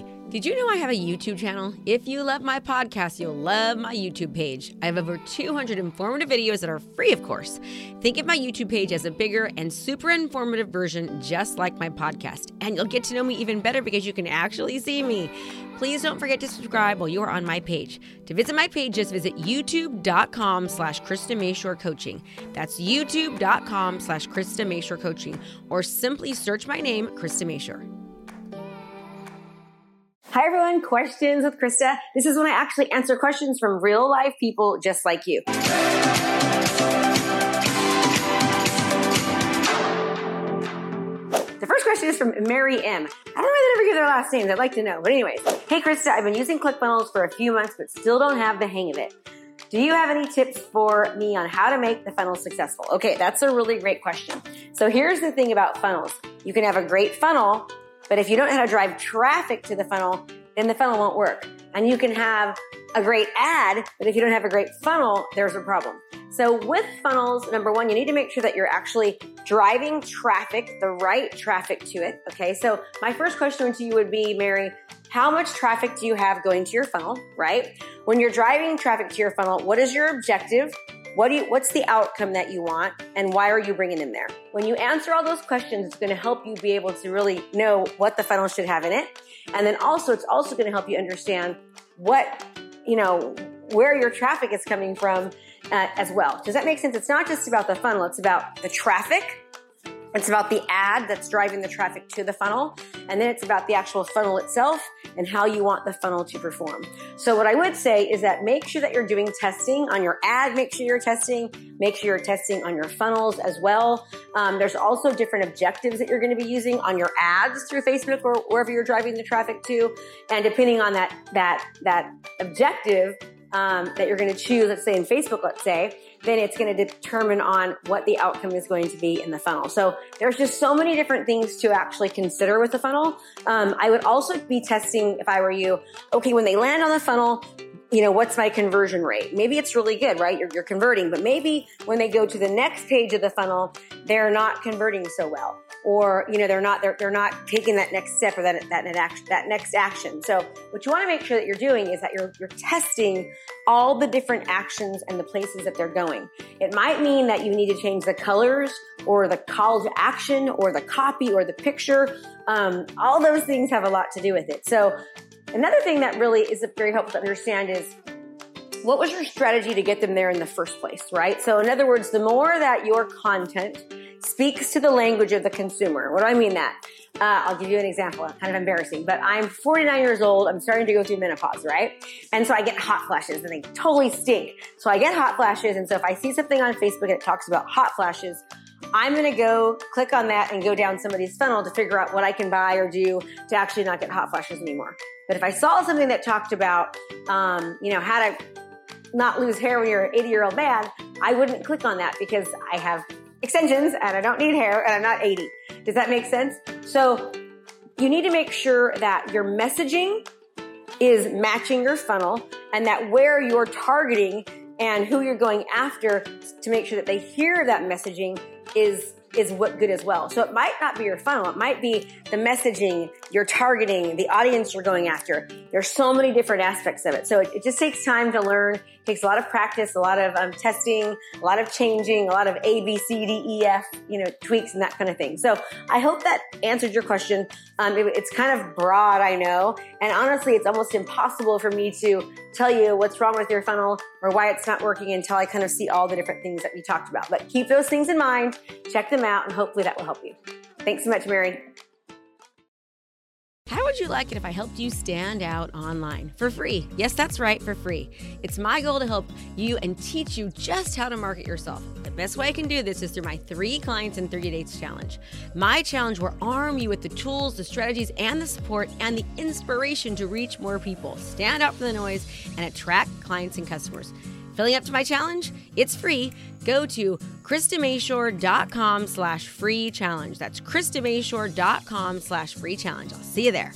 Did you know I have a YouTube channel? If you love my podcast, you'll love my YouTube page. I have over 200 informative videos that are free, of course. Think of my YouTube page as a bigger and super informative version, just like my podcast. And you'll get to know me even better because you can actually see me. Please don't forget to subscribe while you are on my page. To visit my page, just visit youtube.com slash Krista Mashore Coaching. That's youtube.com slash Krista Mashore Coaching. Or simply search my name, Krista Mashore. Hi everyone, questions with Krista. This is when I actually answer questions from real life people just like you. The first question is from Mary M. I don't know why they never give their last names. I'd like to know. But anyways, hey Krista, I've been using ClickFunnels for a few months, but still don't have the hang of it. Do you have any tips for me on how to make the funnel successful? Okay, that's a really great question. So here's the thing about funnels. You can have a great funnel, but if you don't know how to drive traffic to the funnel, then the funnel won't work. And you can have a great ad, but if you don't have a great funnel, there's a problem. So with funnels, number one, you need to make sure that you're actually driving traffic, the right traffic to it. Okay. So my first question to you would be, Mary, how much traffic do you have going to your funnel, right? When you're driving traffic to your funnel, what is your objective? What do you, what's the outcome that you want and why are you bringing them there? When you answer all those questions, it's going to help you be able to really know what the funnel should have in it. And then also, it's also going to help you understand what, you know, where your traffic is coming from uh, as well. Does that make sense? It's not just about the funnel, it's about the traffic it's about the ad that's driving the traffic to the funnel. And then it's about the actual funnel itself and how you want the funnel to perform. So what I would say is that make sure that you're doing testing on your ad. Make sure you're testing. Make sure you're testing on your funnels as well. Um, there's also different objectives that you're going to be using on your ads through Facebook or wherever you're driving the traffic to. And depending on that, that, that objective, um, that you're going to choose, let's say in Facebook, let's say, then it's going to determine on what the outcome is going to be in the funnel. So there's just so many different things to actually consider with the funnel. Um, I would also be testing if I were you. Okay, when they land on the funnel, you know, what's my conversion rate? Maybe it's really good, right? You're, you're converting, but maybe when they go to the next page of the funnel, they're not converting so well or you know they're not they're, they're not taking that next step or that that, that next action. So what you want to make sure that you're doing is that you're you're testing all the different actions and the places that they're going. It might mean that you need to change the colors or the call to action or the copy or the picture. Um, all those things have a lot to do with it. So another thing that really is very helpful to understand is what was your strategy to get them there in the first place right? So in other words the more that your content speaks to the language of the consumer. What do I mean that? Uh, I'll give you an example, kind of embarrassing, but I'm 49 years old. I'm starting to go through menopause, right? And so I get hot flashes and they totally stink. So I get hot flashes. And so if I see something on Facebook that talks about hot flashes, I'm going to go click on that and go down somebody's funnel to figure out what I can buy or do to actually not get hot flashes anymore. But if I saw something that talked about, um, you know, how to not lose hair when you're an 80 year old man, I wouldn't click on that because I have extensions and I don't need hair and I'm not 80. Does that make sense? So you need to make sure that your messaging is matching your funnel and that where you're targeting and who you're going after to make sure that they hear that messaging is is what good as well. So it might not be your funnel. It might be the messaging, your targeting, the audience you're going after. There's so many different aspects of it. So it, it just takes time to learn. It takes a lot of practice, a lot of um, testing, a lot of changing, a lot of A, B, C, D, E, F, you know, tweaks and that kind of thing. So I hope that answered your question. Um, it, it's kind of broad, I know. And honestly, it's almost impossible for me to tell you what's wrong with your funnel or why it's not working until I kind of see all the different things that we talked about. But keep those things in mind, check them out, and hopefully that will help you. Thanks so much, Mary. How would you like it if I helped you stand out online for free? Yes, that's right, for free. It's my goal to help you and teach you just how to market yourself. The best way I can do this is through my three clients in 30 days challenge. My challenge will arm you with the tools, the strategies, and the support and the inspiration to reach more people, stand out from the noise, and attract clients and customers. Filling up to my challenge? It's free. Go to KristaMashore.com slash free challenge. That's KristaMashore.com slash free challenge. I'll see you there.